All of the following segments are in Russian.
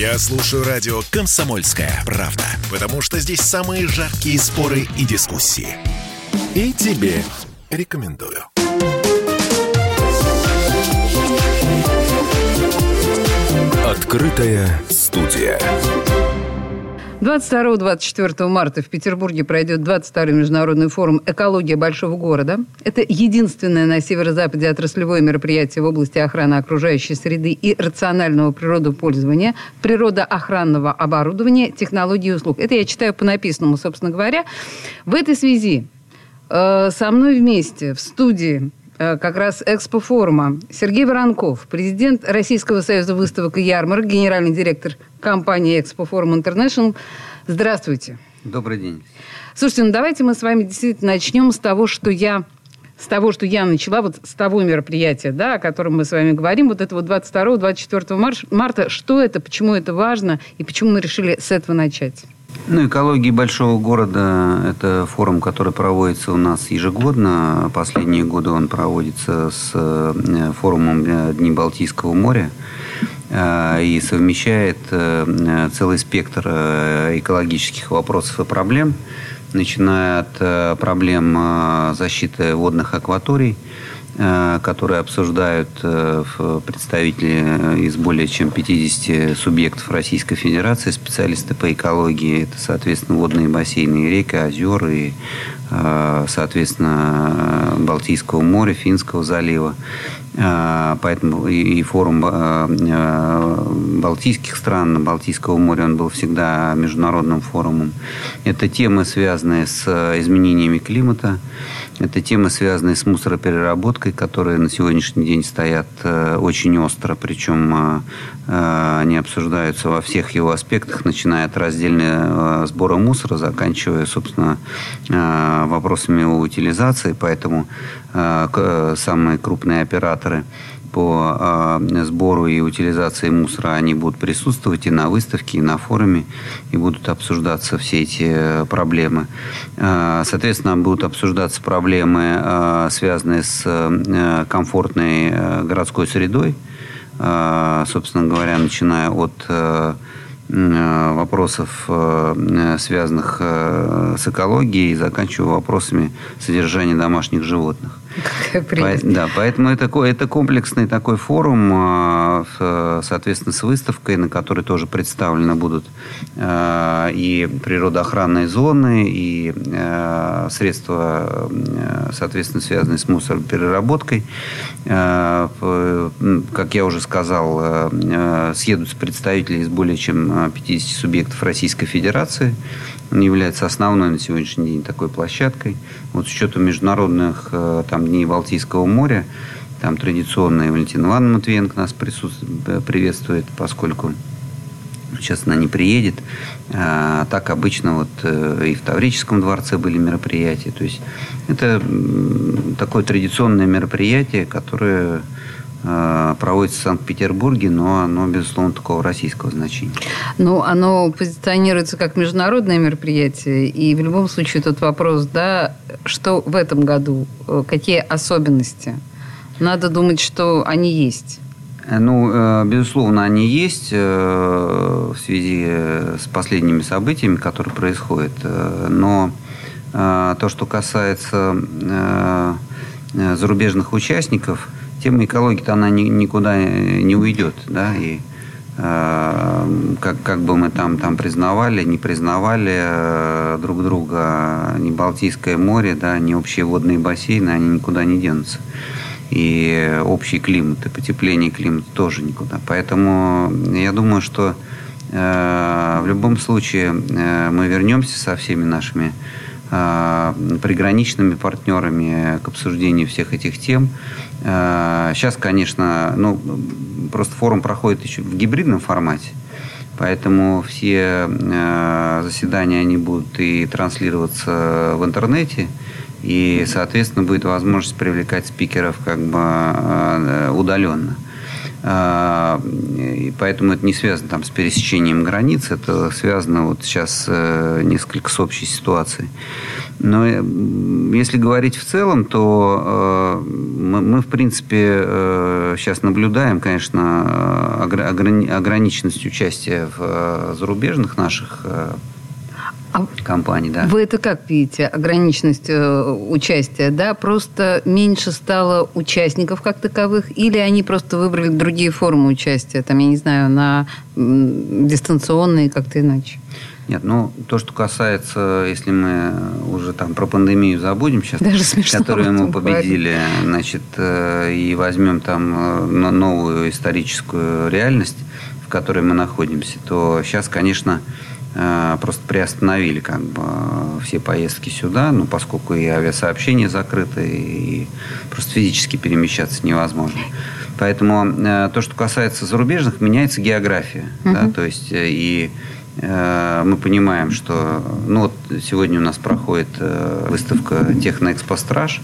Я слушаю радио «Комсомольская правда», потому что здесь самые жаркие споры и дискуссии. И тебе рекомендую. Открытая студия. 22-24 марта в Петербурге пройдет 22-й международный форум «Экология большого города». Это единственное на северо-западе отраслевое мероприятие в области охраны окружающей среды и рационального природопользования, природоохранного оборудования, технологий и услуг. Это я читаю по написанному, собственно говоря. В этой связи э, со мной вместе в студии как раз экспо-форума. Сергей Воронков, президент Российского союза выставок и ярмарок, генеральный директор компании Экспо-форум Интернешнл. Здравствуйте. Добрый день. Слушайте, ну давайте мы с вами действительно начнем с того, что я с того, что я начала, вот с того мероприятия, да, о котором мы с вами говорим, вот это вот 22-24 марта, что это, почему это важно и почему мы решили с этого начать? Ну, экология большого города – это форум, который проводится у нас ежегодно. Последние годы он проводится с э, форумом Дни Балтийского моря э, и совмещает э, целый спектр экологических вопросов и проблем, начиная от проблем защиты водных акваторий – Э, которые обсуждают э, представители из более чем 50 субъектов Российской Федерации, специалисты по экологии. Это, соответственно, водные бассейны и реки, озера и, э, соответственно, Балтийского моря, Финского залива. Поэтому и форум Балтийских стран, Балтийского моря, он был всегда международным форумом. Это темы, связанные с изменениями климата, это темы, связанные с мусоропереработкой, которые на сегодняшний день стоят э, очень остро, причем э, э, они обсуждаются во всех его аспектах, начиная от раздельного сбора мусора, заканчивая, собственно, вопросами о утилизации. Поэтому самые крупные операторы по э, сбору и утилизации мусора, они будут присутствовать и на выставке, и на форуме, и будут обсуждаться все эти проблемы. Э, соответственно, будут обсуждаться проблемы, э, связанные с комфортной городской средой, собственно говоря, начиная от вопросов, связанных с экологией, и заканчивая вопросами содержания домашних животных. По, да, поэтому это, это комплексный такой форум, соответственно, с выставкой, на которой тоже представлены будут и природоохранные зоны, и средства, соответственно, связанные с мусоропереработкой. Как я уже сказал, съедутся представители из более чем 50 субъектов Российской Федерации. Он является основной на сегодняшний день такой площадкой. Вот с учетом международных э, там, дней Балтийского моря, там традиционная Валентина Ивановна Матвиенко нас присутствует, приветствует, поскольку сейчас она не приедет. А так обычно вот э, и в Таврическом дворце были мероприятия. То есть это такое традиционное мероприятие, которое Э, проводится в Санкт-Петербурге, но оно, безусловно, такого российского значения. Ну, оно позиционируется как международное мероприятие, и в любом случае тут вопрос, да, что в этом году, э, какие особенности? Надо думать, что они есть. Э, ну, безусловно, они есть в связи с последними событиями, которые происходят. Но то, что касается зарубежных участников – тема экологии-то она ни, никуда не уйдет, да, и э, как, как бы мы там, там признавали, не признавали э, друг друга, ни Балтийское море, да, ни общие водные бассейны, они никуда не денутся. И общий климат, и потепление климата тоже никуда. Поэтому я думаю, что э, в любом случае э, мы вернемся со всеми нашими э, приграничными партнерами к обсуждению всех этих тем. Сейчас, э, конечно, ну, просто форум проходит еще в гибридном формате. Поэтому все э, заседания они будут и транслироваться в интернете, и, соответственно, будет возможность привлекать спикеров как бы удаленно. А, и поэтому это не связано там, с пересечением границ, это связано вот сейчас э, несколько с общей ситуацией. Но э, если говорить в целом, то э, мы, мы в принципе, сейчас наблюдаем, конечно, ограниченность участия в зарубежных наших компаний, да. Вы это как видите, ограниченность э, участия, да? Просто меньше стало участников как таковых, или они просто выбрали другие формы участия, там, я не знаю, на дистанционные как-то иначе? Нет, ну, то, что касается, если мы уже там про пандемию забудем сейчас, Даже смешно которую мы победили, говорить. значит, э, и возьмем там э, новую историческую реальность, в которой мы находимся, то сейчас, конечно, просто приостановили как бы все поездки сюда, ну, поскольку и авиасообщение закрыто, и просто физически перемещаться невозможно. Поэтому э, то, что касается зарубежных, меняется география. Uh-huh. Да, то есть э, и мы понимаем, что ну, вот сегодня у нас проходит выставка «Техноэкспостраж»,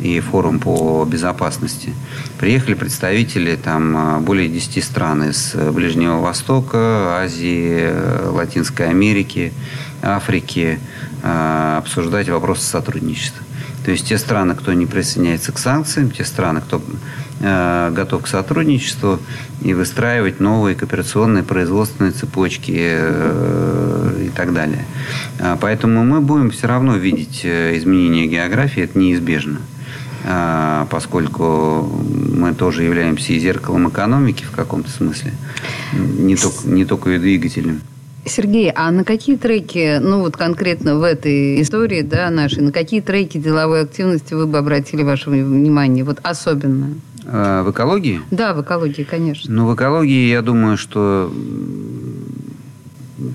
и форум по безопасности. Приехали представители там а, более 10 стран из э, Ближнего Востока, Азии, э, Латинской Америки, Африки а, обсуждать вопросы сотрудничества. То есть те страны, кто не присоединяется к санкциям, те страны, кто э, готов к сотрудничеству и выстраивать новые кооперационные производственные цепочки и так далее. А, поэтому мы будем все равно видеть изменения географии, это неизбежно. А, поскольку мы тоже являемся и зеркалом экономики в каком-то смысле, не только, не только и двигателем. Сергей, а на какие треки, ну вот конкретно в этой истории да, нашей, на какие треки деловой активности вы бы обратили ваше внимание, вот особенно? А, в экологии? Да, в экологии, конечно. Ну, в экологии, я думаю, что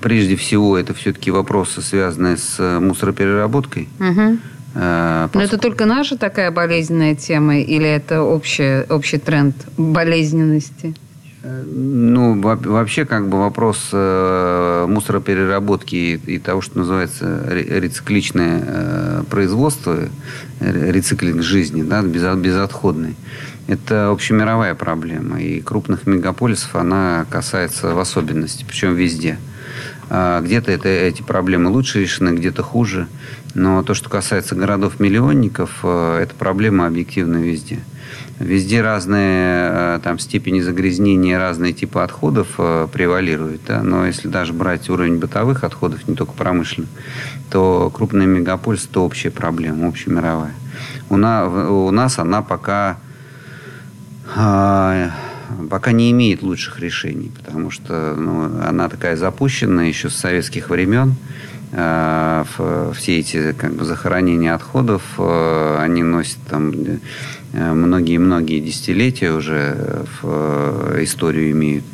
прежде всего это все-таки вопросы, связанные с мусоропереработкой. Угу. Э, Но это только наша такая болезненная тема или это общий, общий тренд болезненности? Э, ну, вообще, как бы вопрос э, мусоропереработки и, того, что называется рецикличное производство, рециклинг жизни, да, без, безотходный, это общемировая проблема. И крупных мегаполисов она касается в особенности, причем везде. А где-то это, эти проблемы лучше решены, где-то хуже. Но то, что касается городов-миллионников, э, это проблема объективно везде. Везде разные э, там, степени загрязнения, разные типы отходов э, превалируют. Да? Но если даже брать уровень бытовых отходов, не только промышленных, то крупный мегаполис – это общая проблема, общемировая. У, на, у нас она пока, э, пока не имеет лучших решений, потому что ну, она такая запущенная еще с советских времен. Э, все эти как бы, захоронения отходов, э, они носят там э, многие-многие десятилетия уже в историю имеют.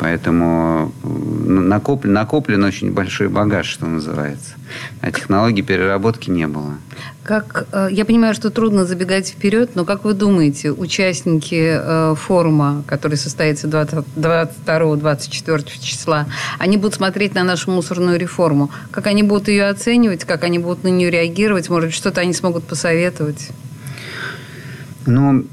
Поэтому накоплен, накоплен очень большой багаж, что называется. А технологий переработки не было. Как, э, я понимаю, что трудно забегать вперед, но как вы думаете, участники э, форума, который состоится 22-24 числа, они будут смотреть на нашу мусорную реформу? Как они будут ее оценивать, как они будут на нее реагировать? Может, что-то они смогут посоветовать? Ну,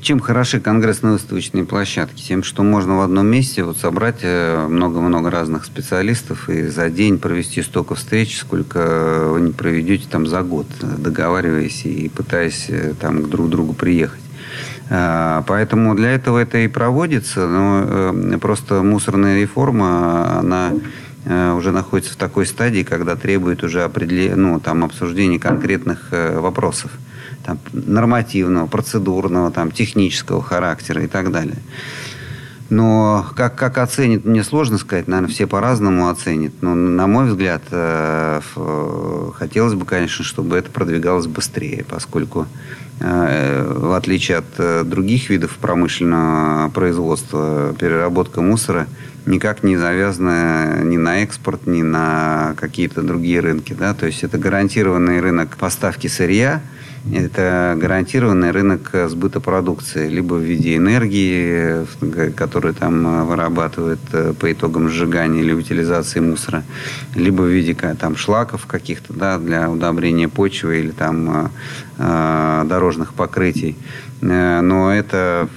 чем хороши конгрессно-выставочные площадки? Тем, что можно в одном месте вот собрать э, много-много разных специалистов и за день провести столько встреч, сколько вы не проведете там за год, договариваясь и пытаясь э, там к друг другу приехать. А, поэтому для этого это и проводится, но э, просто мусорная реформа, она уже находится в такой стадии, когда требует уже определения, ну, там, обсуждения конкретных вопросов там, нормативного, процедурного, там, технического характера и так далее. Но как, как оценит, мне сложно сказать, наверное, все по-разному оценят. Но, на мой взгляд, э, хотелось бы, конечно, чтобы это продвигалось быстрее, поскольку, э, в отличие от э, других видов промышленного производства, переработка мусора никак не завязана ни на экспорт, ни на какие-то другие рынки. Да? То есть это гарантированный рынок поставки сырья – это гарантированный рынок сбыта продукции, либо в виде энергии, которую там вырабатывают э, по итогам сжигания или утилизации мусора, либо в виде там шлаков каких-то, да, для удобрения почвы или там э, дорожных покрытий. Но это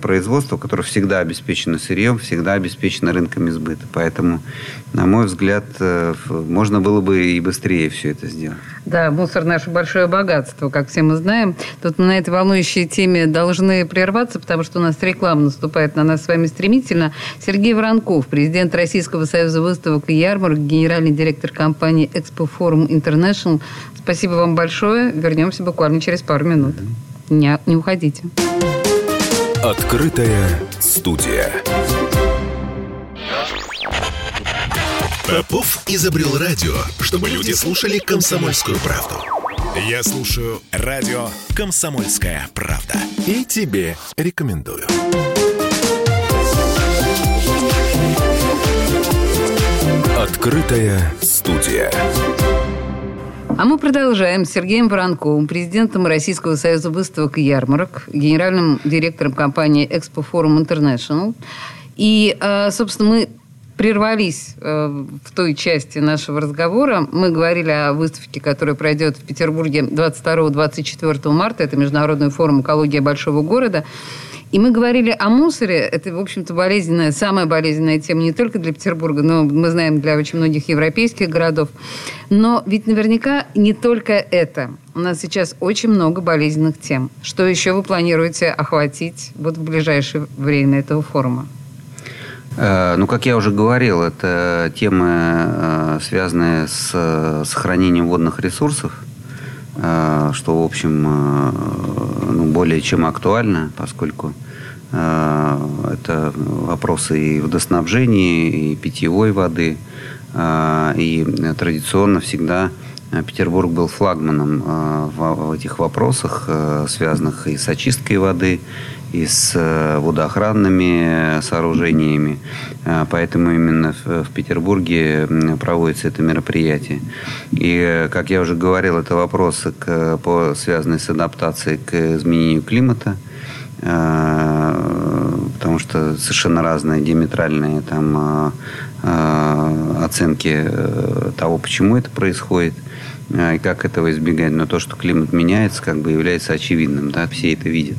производство, которое всегда обеспечено сырьем, всегда обеспечено рынками сбыта. Поэтому, на мой взгляд, можно было бы и быстрее все это сделать. Да, мусор – наше большое богатство, как все мы знаем. Тут мы на этой волнующей теме должны прерваться, потому что у нас реклама наступает на нас с вами стремительно. Сергей Воронков, президент Российского союза выставок и ярмарок, генеральный директор компании «Экспо Форум Интернешнл». Спасибо вам большое. Вернемся буквально через пару минут. Не, не уходите. Открытая студия. Попов изобрел радио, чтобы люди слушали комсомольскую правду. Я слушаю радио «Комсомольская правда». И тебе рекомендую. Открытая студия. А мы продолжаем с Сергеем Воронковым, президентом Российского союза выставок и ярмарок, генеральным директором компании «Экспо Форум Интернешнл». И, э, собственно, мы прервались э, в той части нашего разговора. Мы говорили о выставке, которая пройдет в Петербурге 22-24 марта. Это Международный форум «Экология большого города». И мы говорили о мусоре. Это, в общем-то, болезненная, самая болезненная тема не только для Петербурга, но мы знаем для очень многих европейских городов. Но ведь наверняка не только это. У нас сейчас очень много болезненных тем. Что еще вы планируете охватить вот в ближайшее время этого форума? Э, ну, как я уже говорил, это темы, э, связанные с э, сохранением водных ресурсов, что, в общем, ну, более чем актуально, поскольку это вопросы и водоснабжения, и питьевой воды, и традиционно всегда Петербург был флагманом в этих вопросах, связанных и с очисткой воды, и с э, водоохранными сооружениями. Э, поэтому именно в Петербурге проводится это мероприятие. И, э, как я уже говорил, это вопросы, связанные с адаптацией к изменению климата потому что совершенно разные диаметральные там оценки того, почему это происходит и как этого избегать. Но то, что климат меняется, как бы является очевидным, да, все это видят.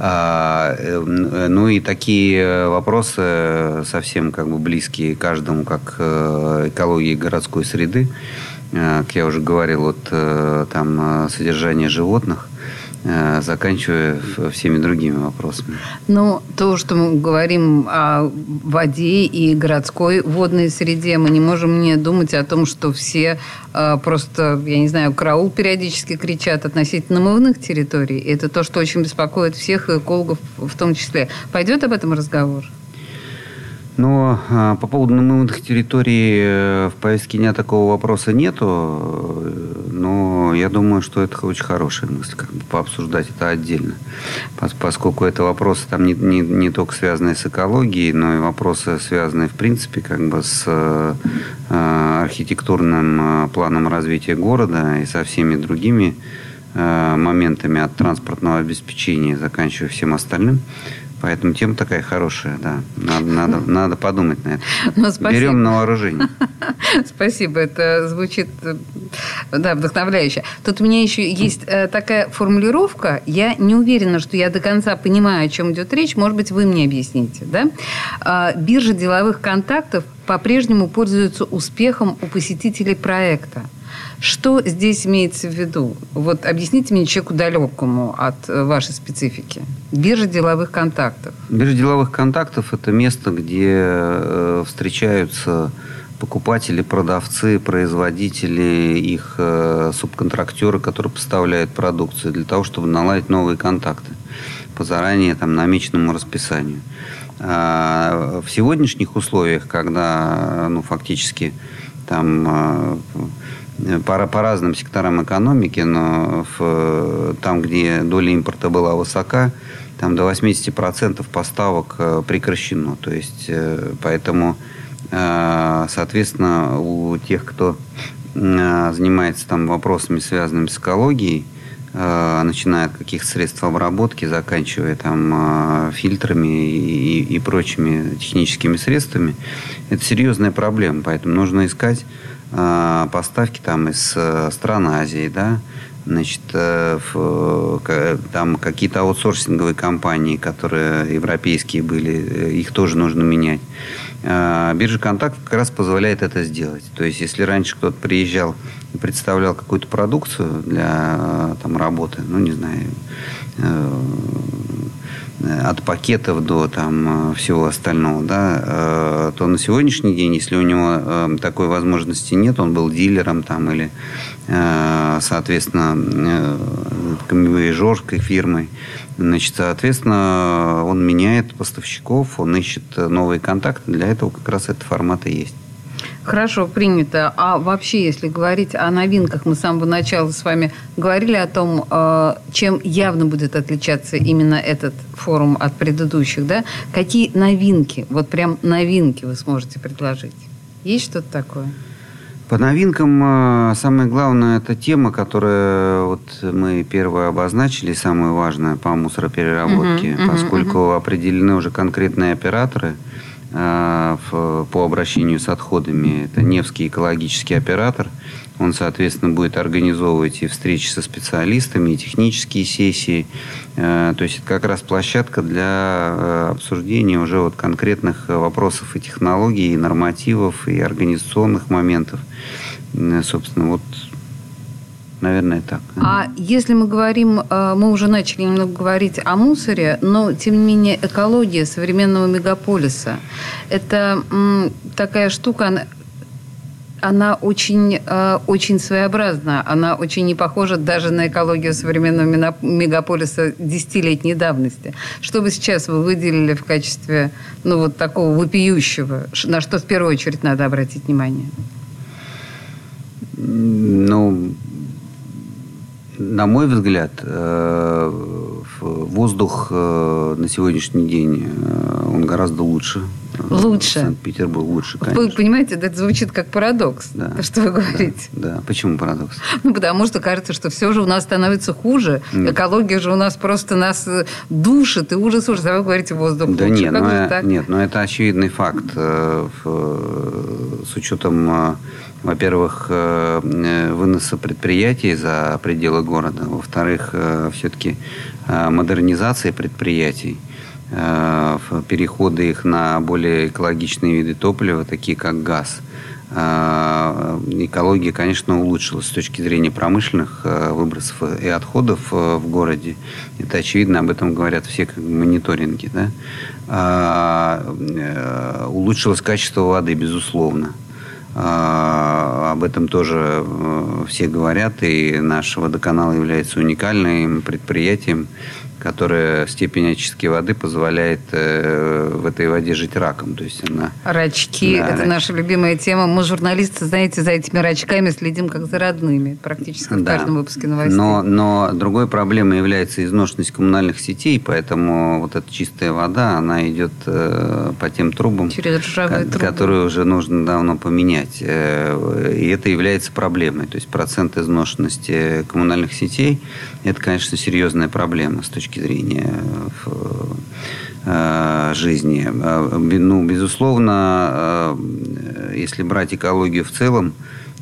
А, э, ну и такие вопросы совсем как бы близкие каждому, как э, экологии городской среды, э, как я уже говорил, вот там содержание животных – Э, заканчивая всеми другими вопросами. Ну, то, что мы говорим о воде и городской водной среде, мы не можем не думать о том, что все э, просто, я не знаю, караул периодически кричат относительно намывных территорий. И это то, что очень беспокоит всех экологов в том числе. Пойдет об этом разговор? Но а, по поводу намывных территорий э, в повестке дня такого вопроса нету. Но я думаю, что это очень хорошая мысль, как бы пообсуждать это отдельно. Поскольку это вопросы там не, не, не только связанные с экологией, но и вопросы, связанные в принципе как бы с э, архитектурным э, планом развития города и со всеми другими э, моментами от транспортного обеспечения, заканчивая всем остальным. Поэтому тема такая хорошая, да. Надо, надо, надо подумать на это. Ну, Берем на вооружение. Спасибо, это звучит да, вдохновляюще. Тут у меня еще есть э, такая формулировка. Я не уверена, что я до конца понимаю, о чем идет речь. Может быть, вы мне объясните. Да? А, биржа деловых контактов по-прежнему пользуется успехом у посетителей проекта. Что здесь имеется в виду? Вот объясните мне человеку далекому от э, вашей специфики. Биржа деловых контактов. Биржа деловых контактов – это место, где э, встречаются покупатели, продавцы, производители, их э, субконтрактеры, которые поставляют продукцию, для того, чтобы наладить новые контакты по заранее там, намеченному расписанию. А в сегодняшних условиях, когда ну, фактически там по, по разным секторам экономики, но в, там, где доля импорта была высока, там до 80% поставок э, прекращено. То есть, э, поэтому, э, соответственно, у тех, кто занимается там вопросами, связанными с экологией, начиная от каких средств обработки, заканчивая там фильтрами и, и прочими техническими средствами, это серьезная проблема. Поэтому нужно искать поставки там из э, стран Азии, да, Значит, там какие-то аутсорсинговые компании, которые европейские были, их тоже нужно менять. Биржа «Контакт» как раз позволяет это сделать. То есть, если раньше кто-то приезжал и представлял какую-то продукцию для там, работы, ну, не знаю, от пакетов до там, всего остального, да, э, то на сегодняшний день, если у него э, такой возможности нет, он был дилером там, или, э, соответственно, камевоежорской фирмой, значит, соответственно, он меняет поставщиков, он ищет новые контакты, для этого как раз этот формат и есть. Хорошо, принято. А вообще, если говорить о новинках, мы с самого начала с вами говорили о том, э, чем явно будет отличаться именно этот форум от предыдущих, да? Какие новинки, вот прям новинки вы сможете предложить? Есть что-то такое? По новинкам э, самое главное это тема, которую вот мы первую обозначили, самое важное по мусоропереработке, uh-huh, uh-huh, поскольку uh-huh. определены уже конкретные операторы – а, по обращению с отходами. Это Невский экологический оператор. Он, соответственно, будет организовывать и встречи со специалистами, и технические сессии. А, то есть это как раз площадка для а, обсуждения уже вот конкретных вопросов и технологий, и нормативов, и организационных моментов. Собственно, вот Наверное, так. А если мы говорим, э, мы уже начали немного говорить о мусоре, но, тем не менее, экология современного мегаполиса – это такая штука, она очень, э, очень своеобразна. Она очень не похожа даже на экологию современного мегаполиса десятилетней давности. Что бы сейчас вы выделили в качестве ну, вот такого вопиющего, на что в первую очередь надо обратить внимание? Ну, на мой взгляд, э, воздух э, на сегодняшний день э, он гораздо лучше. Лучше. Санкт-Петербург лучше, конечно. Вы понимаете, это звучит как парадокс, да. то, что вы говорите. Да, да. Почему парадокс? Ну, потому что кажется, что все же у нас становится хуже. Нет. Экология же у нас просто нас душит, и ужас, ужас. А вы говорите, воздух да лучше. Нет, как но, ну, так? нет, но это очевидный факт. С учетом во-первых, э, э, выноса предприятий за пределы города, во-вторых, э, все-таки модернизация предприятий, переходы их на более экологичные виды топлива, такие как газ. Экология, конечно, улучшилась с точки зрения промышленных выбросов и отходов в городе. Это очевидно, об этом говорят все мониторинги. Да? Улучшилось качество воды, безусловно. Об этом тоже э, все говорят, и наш водоканал является уникальным предприятием, которая степень очистки воды позволяет э, в этой воде жить раком. То есть она... Рачки да, – это рач... наша любимая тема. Мы, журналисты, знаете, за этими рачками следим как за родными практически в да. каждом выпуске новостей. Но, но другой проблемой является изношенность коммунальных сетей, поэтому вот эта чистая вода, она идет э, по тем трубам, Через ко- которые уже нужно давно поменять. Э, и это является проблемой. То есть процент изношенности коммунальных сетей – это, конечно, серьезная проблема с точки точки зрения э, жизни. Э, ну, безусловно, э, если брать экологию в целом,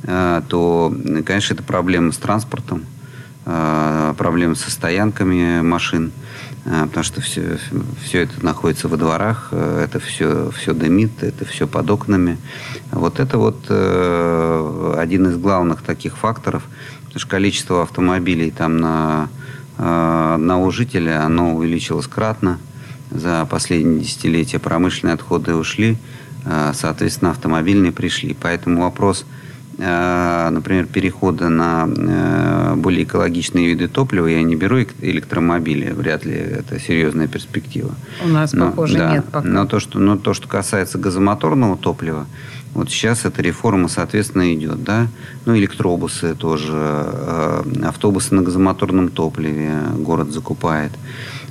то, конечно, это проблема с транспортом, проблема со стоянками машин, потому что все, все это находится во дворах, это все, все дымит, это все под окнами. Вот это вот один из главных таких факторов, потому что количество автомобилей там на Э, одного жителя оно увеличилось кратно. За последние десятилетия промышленные отходы ушли, э, соответственно, автомобильные пришли. Поэтому вопрос, э, например, перехода на более экологичные виды топлива, я не беру электромобили, вряд ли это серьезная перспектива. У нас, но, похоже, да, нет пока. Но то, что, но то, что касается газомоторного топлива, вот сейчас эта реформа, соответственно, идет, да. Ну, электробусы тоже, э, автобусы на газомоторном топливе город закупает.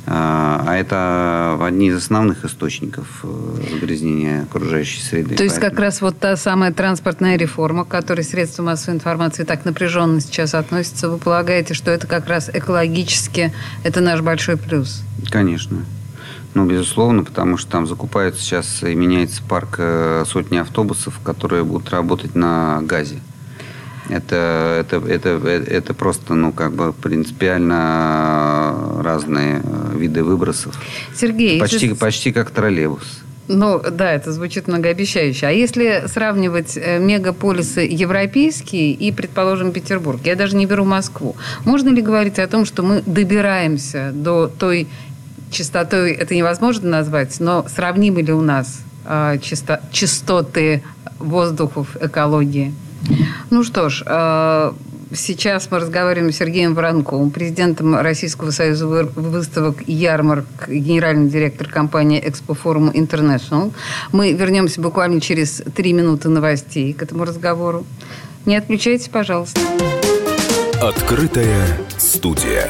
Э, а это одни из основных источников э, загрязнения окружающей среды. То есть Поэтому... как раз вот та самая транспортная реформа, к которой средства массовой информации так напряженно сейчас относятся, вы полагаете, что это как раз экологически, это наш большой плюс? Конечно. Ну, безусловно, потому что там закупается сейчас и меняется парк э, сотни автобусов, которые будут работать на газе. Это, это, это, это просто, ну, как бы принципиально разные виды выбросов. Сергей, почти, если... почти как троллейбус. Ну, да, это звучит многообещающе. А если сравнивать э, мегаполисы европейские и, предположим, Петербург, я даже не беру Москву, можно ли говорить о том, что мы добираемся до той частотой, это невозможно назвать, но сравнимы ли у нас э, часто, частоты воздухов, экологии? Ну что ж, э, Сейчас мы разговариваем с Сергеем Воронковым, президентом Российского союза выставок и ярмарок, генеральный директор компании Экспофорум International. Мы вернемся буквально через три минуты новостей к этому разговору. Не отключайтесь, пожалуйста. Открытая студия.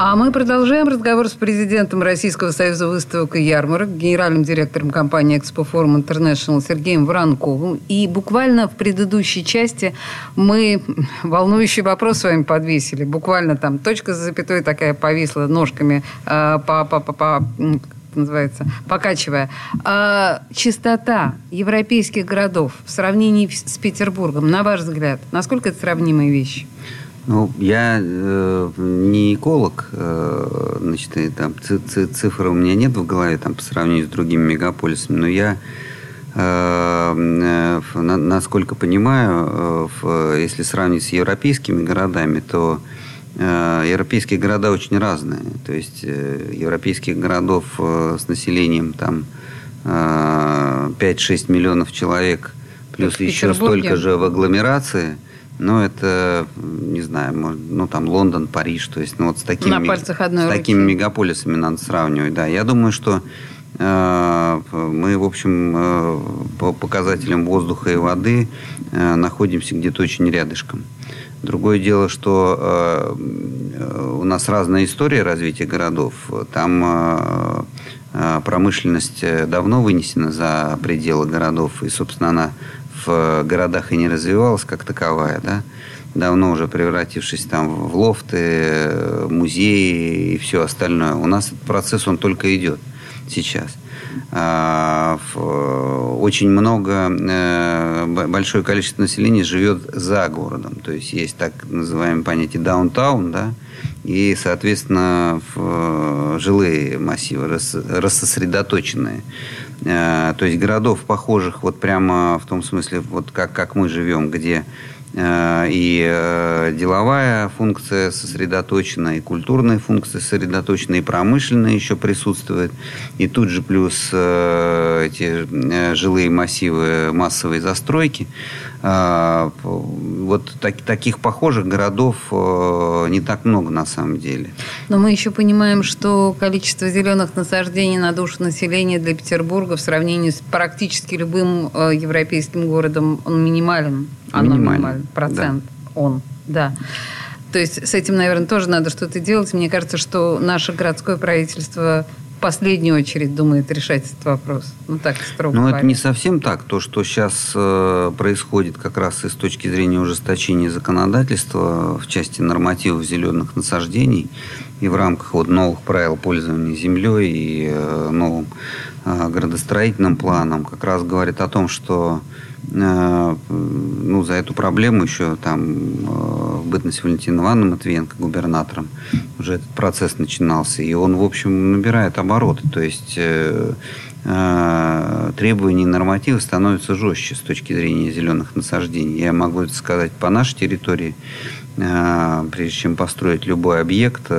А мы продолжаем разговор с президентом Российского союза выставок и ярмарок, генеральным директором компании Expo Forum International Сергеем Воронковым. И буквально в предыдущей части мы волнующий вопрос с вами подвесили. Буквально там точка за запятой такая повисла ножками э, по, по, по, по называется, покачивая. А, чистота европейских городов в сравнении с Петербургом, на ваш взгляд, насколько это сравнимые вещи? Ну, я э, не эколог, э, значит, и, там цифры у меня нет в голове там по сравнению с другими мегаполисами, но я э, э, насколько понимаю, э, если сравнить с европейскими городами, то э, европейские города очень разные. То есть э, европейских городов э, с населением там э, 5-6 миллионов человек, плюс еще столько же в агломерации – ну, это, не знаю, ну, там Лондон, Париж, то есть, ну, вот с такими, На пальцах одной с руки. такими мегаполисами надо сравнивать, да. Я думаю, что э, мы, в общем, э, по показателям воздуха и воды э, находимся где-то очень рядышком. Другое дело, что у нас разная история развития городов. Там промышленность давно вынесена за пределы городов, и, собственно, она в городах и не развивалась как таковая, да, давно уже превратившись там в лофты, музеи и все остальное. У нас этот процесс, он только идет сейчас. А, очень много, э, большое количество населения живет за городом. То есть есть так называемое понятие даунтаун, да, и, соответственно, жилые массивы рассосредоточенные. Э, то есть городов похожих вот прямо в том смысле, вот как, как мы живем, где э, и э, деловая функция сосредоточена, и культурная функция сосредоточена, и промышленная еще присутствует. И тут же плюс эти жилые массивы массовой застройки. А, вот так, таких похожих городов э, не так много на самом деле. Но мы еще понимаем, что количество зеленых насаждений на душу населения для Петербурга в сравнении с практически любым э, европейским городом он минимален. Оно минимален. Процент да. он, да. То есть с этим, наверное, тоже надо что-то делать. Мне кажется, что наше городское правительство последнюю очередь думает решать этот вопрос. Ну, так строго Ну, это не совсем так. То, что сейчас э, происходит как раз и с точки зрения ужесточения законодательства в части нормативов зеленых насаждений и в рамках вот новых правил пользования землей и э, новым э, градостроительным планом как раз говорит о том, что Э, ну, за эту проблему еще там э, в бытность Валентина Ивановна Матвиенко губернатором уже этот процесс начинался. И он, в общем, набирает обороты. То есть э, требования и нормативы становятся жестче с точки зрения зеленых насаждений. Я могу это сказать по нашей территории. Прежде чем построить любой объект,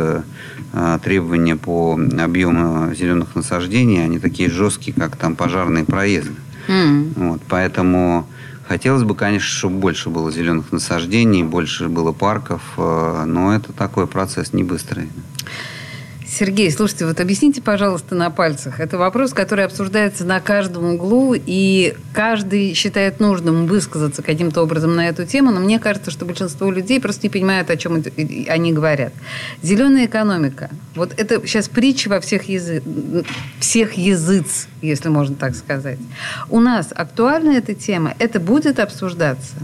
требования по объему зеленых насаждений, они такие жесткие, как там пожарные проезды. Mm. Вот, поэтому хотелось бы, конечно, чтобы больше было зеленых насаждений, больше было парков, э, но это такой процесс не быстрый. Сергей, слушайте, вот объясните, пожалуйста, на пальцах. Это вопрос, который обсуждается на каждом углу, и каждый считает нужным высказаться каким-то образом на эту тему, но мне кажется, что большинство людей просто не понимают, о чем они говорят. Зеленая экономика. Вот это сейчас притча во всех, язы... всех языц, если можно так сказать. У нас актуальна эта тема? Это будет обсуждаться?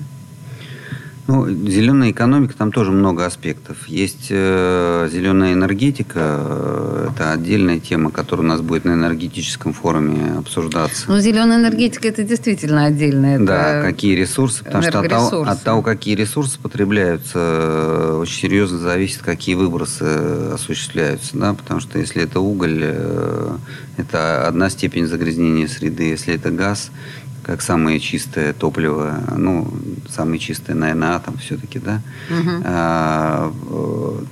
Ну, зеленая экономика, там тоже много аспектов. Есть э, зеленая энергетика, э, это отдельная тема, которая у нас будет на энергетическом форуме обсуждаться. Ну, зеленая энергетика это действительно отдельная. Да, какие ресурсы, потому что от того, от того, какие ресурсы потребляются, э, очень серьезно зависит, какие выбросы осуществляются, да, потому что если это уголь, э, это одна степень загрязнения среды, если это газ, как самое чистое топливо, ну, самое чистое, наверное, атом все-таки, да, угу. а,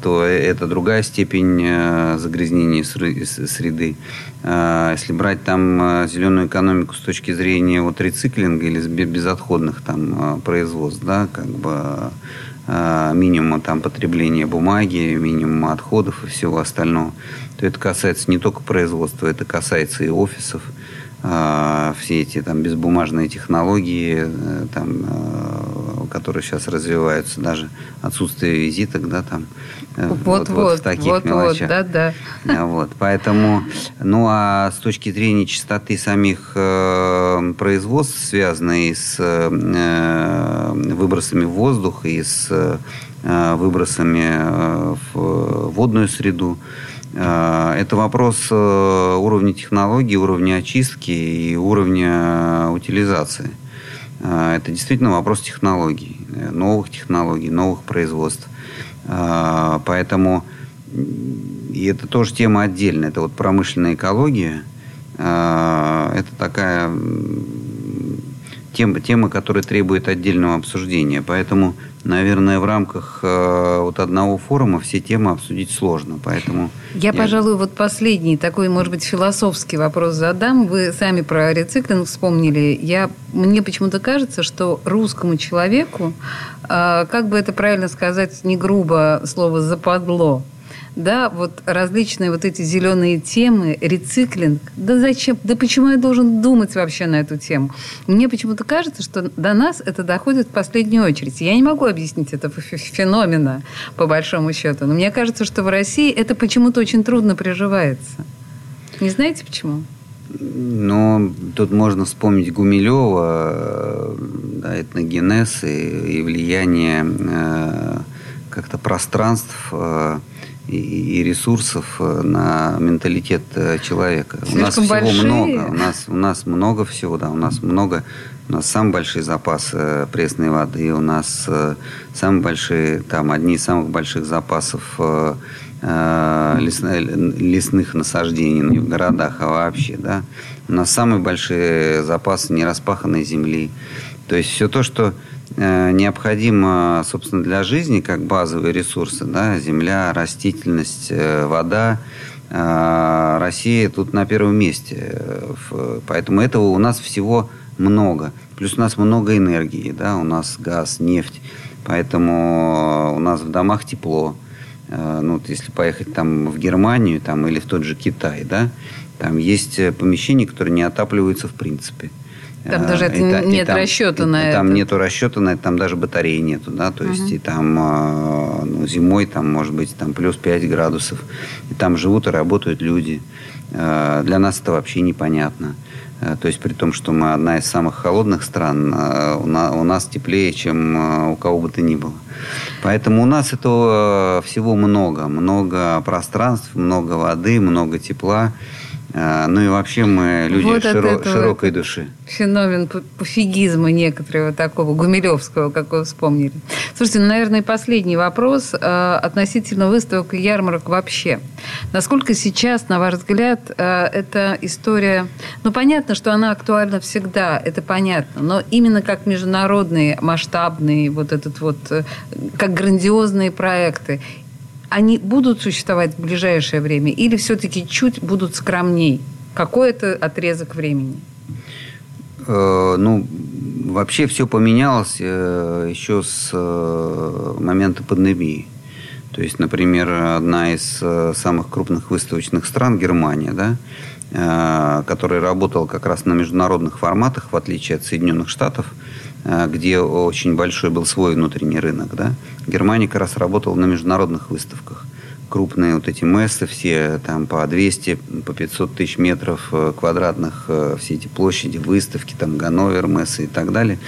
то это другая степень э, загрязнения среды. А, если брать там э, зеленую экономику с точки зрения вот рециклинга или безотходных там э, производств, да, как бы минимума там потребления бумаги, минимума отходов и всего остального, то это касается не только производства, это касается и офисов, а, все эти там безбумажные технологии, э, там, э, которые сейчас развиваются, даже отсутствие визиток, да, там, э, вот, вот, вот в таких вот, мелочах. Вот, да, да. Вот, поэтому, ну, а с точки зрения чистоты самих э, производств, связанных с э, выбросами в воздух и с э, выбросами в водную среду, Э, это вопрос э, уровня технологий, уровня очистки и уровня утилизации. Э, это действительно вопрос технологий, новых технологий, новых производств. Поэтому и это тоже тема отдельная. Это вот промышленная экология. Это такая тема, тема, которая требует отдельного обсуждения. Поэтому наверное, в рамках э, вот одного форума все темы обсудить сложно. Поэтому я, я, пожалуй, вот последний такой, может быть, философский вопрос задам. Вы сами про рециклинг вспомнили. Я, мне почему-то кажется, что русскому человеку, э, как бы это правильно сказать, не грубо слово «западло», да, вот различные вот эти зеленые темы, рециклинг. Да зачем? Да почему я должен думать вообще на эту тему? Мне почему-то кажется, что до нас это доходит в последнюю очередь. Я не могу объяснить это феномена, по большому счету. Но мне кажется, что в России это почему-то очень трудно приживается. Не знаете почему? Ну, тут можно вспомнить Гумилева, да, этногенез и, и влияние э, как-то пространств э, и, ресурсов э, на менталитет э, человека. Слишком у нас всего большие. много. У нас, у нас много всего, да. У нас много. У нас самый большой запас э, пресной воды. У нас самые большие, там, одни из самых больших запасов лесных насаждений не в городах, а вообще, да. У нас самые большие запасы нераспаханной земли. То есть все то, что Э, необходимо, собственно, для жизни, как базовые ресурсы, да, земля, растительность, э, вода, э, Россия тут на первом месте. Поэтому этого у нас всего много. Плюс у нас много энергии, да, у нас газ, нефть. Поэтому у нас в домах тепло. Ну, вот если поехать там в Германию там, или в тот же Китай, да, там есть помещения, которые не отапливаются в принципе. Там даже это, и, нет и там, расчета на и это. Там нету расчета на это, там даже батареи нету, да, то есть uh-huh. и там а, ну, зимой там может быть там плюс 5 градусов, и там живут и работают люди. А, для нас это вообще непонятно. То есть при том, что мы одна из самых холодных стран, у нас теплее, чем у кого бы то ни было. Поэтому у нас этого всего много. Много пространств, много воды, много тепла. А, ну и вообще мы люди вот широ- широкой души. Феномен пофигизма некоторого такого, гумилевского, как вы вспомнили. Слушайте, ну, наверное, последний вопрос э, относительно выставок и ярмарок вообще. Насколько сейчас, на ваш взгляд, э, эта история... Ну, понятно, что она актуальна всегда, это понятно, но именно как международные, масштабные, вот этот вот, э, как грандиозные проекты, они будут существовать в ближайшее время или все-таки чуть будут скромней? Какой это отрезок времени? Э, ну, вообще все поменялось э, еще с э, момента пандемии. То есть, например, одна из самых крупных выставочных стран, Германия, да, которая работала как раз на международных форматах, в отличие от Соединенных Штатов, где очень большой был свой внутренний рынок. Да? Германия как раз работала на международных выставках крупные вот эти мессы все, там по 200, по 500 тысяч метров э, квадратных, э, все эти площади, выставки, там Ганновер, мессы и так далее.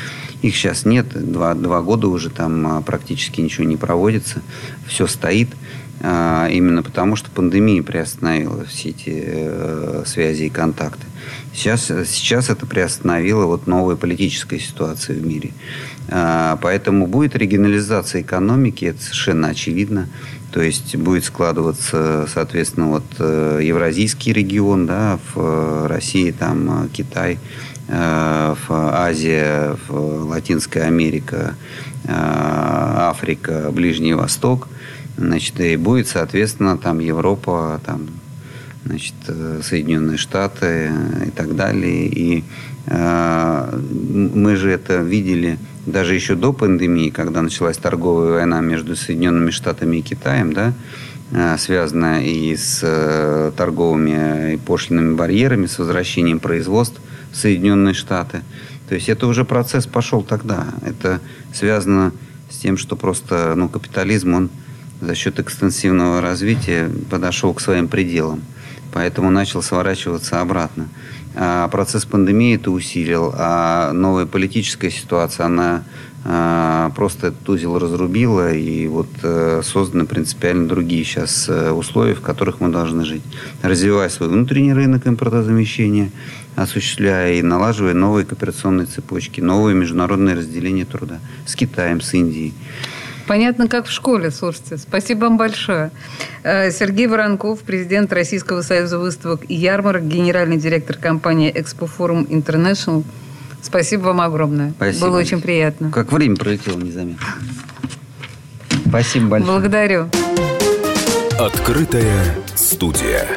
Их сейчас нет, два, два года уже там а, практически ничего не проводится, все стоит. А, именно потому, что пандемия приостановила все эти э, связи и контакты. Сейчас, сейчас это приостановило вот новая политическая ситуация в мире. А, поэтому будет регионализация экономики, это совершенно очевидно. То есть будет складываться, соответственно, вот э, Евразийский регион, да, в э, России там Китай, в Азия, в Латинская Америка, Африка, Ближний Восток – Значит, и будет, соответственно, там Европа, там, значит, э, Соединенные Штаты и так далее. И э, мы же это видели даже еще до пандемии, когда началась торговая война между Соединенными Штатами и Китаем, да, э, связанная и с э, торговыми и пошлинными барьерами, с возвращением производств в Соединенные Штаты. То есть это уже процесс пошел тогда. Это связано с тем, что просто ну, капитализм, он за счет экстенсивного развития подошел к своим пределам. Поэтому начал сворачиваться обратно. А процесс пандемии это усилил, а новая политическая ситуация, она а, просто этот узел разрубила, и вот а, созданы принципиально другие сейчас а, условия, в которых мы должны жить. Развивая свой внутренний рынок импортозамещения, осуществляя и налаживая новые кооперационные цепочки, новые международные разделения труда с Китаем, с Индией. Понятно, как в школе, слушайте. Спасибо вам большое. Э, Сергей Воронков, президент Российского союза выставок и ярмарок, генеральный директор компании «Экспофорум Интернешнл». Спасибо вам огромное. Спасибо. Было очень приятно. Как время пролетело незаметно. Спасибо большое. Благодарю. Открытая студия.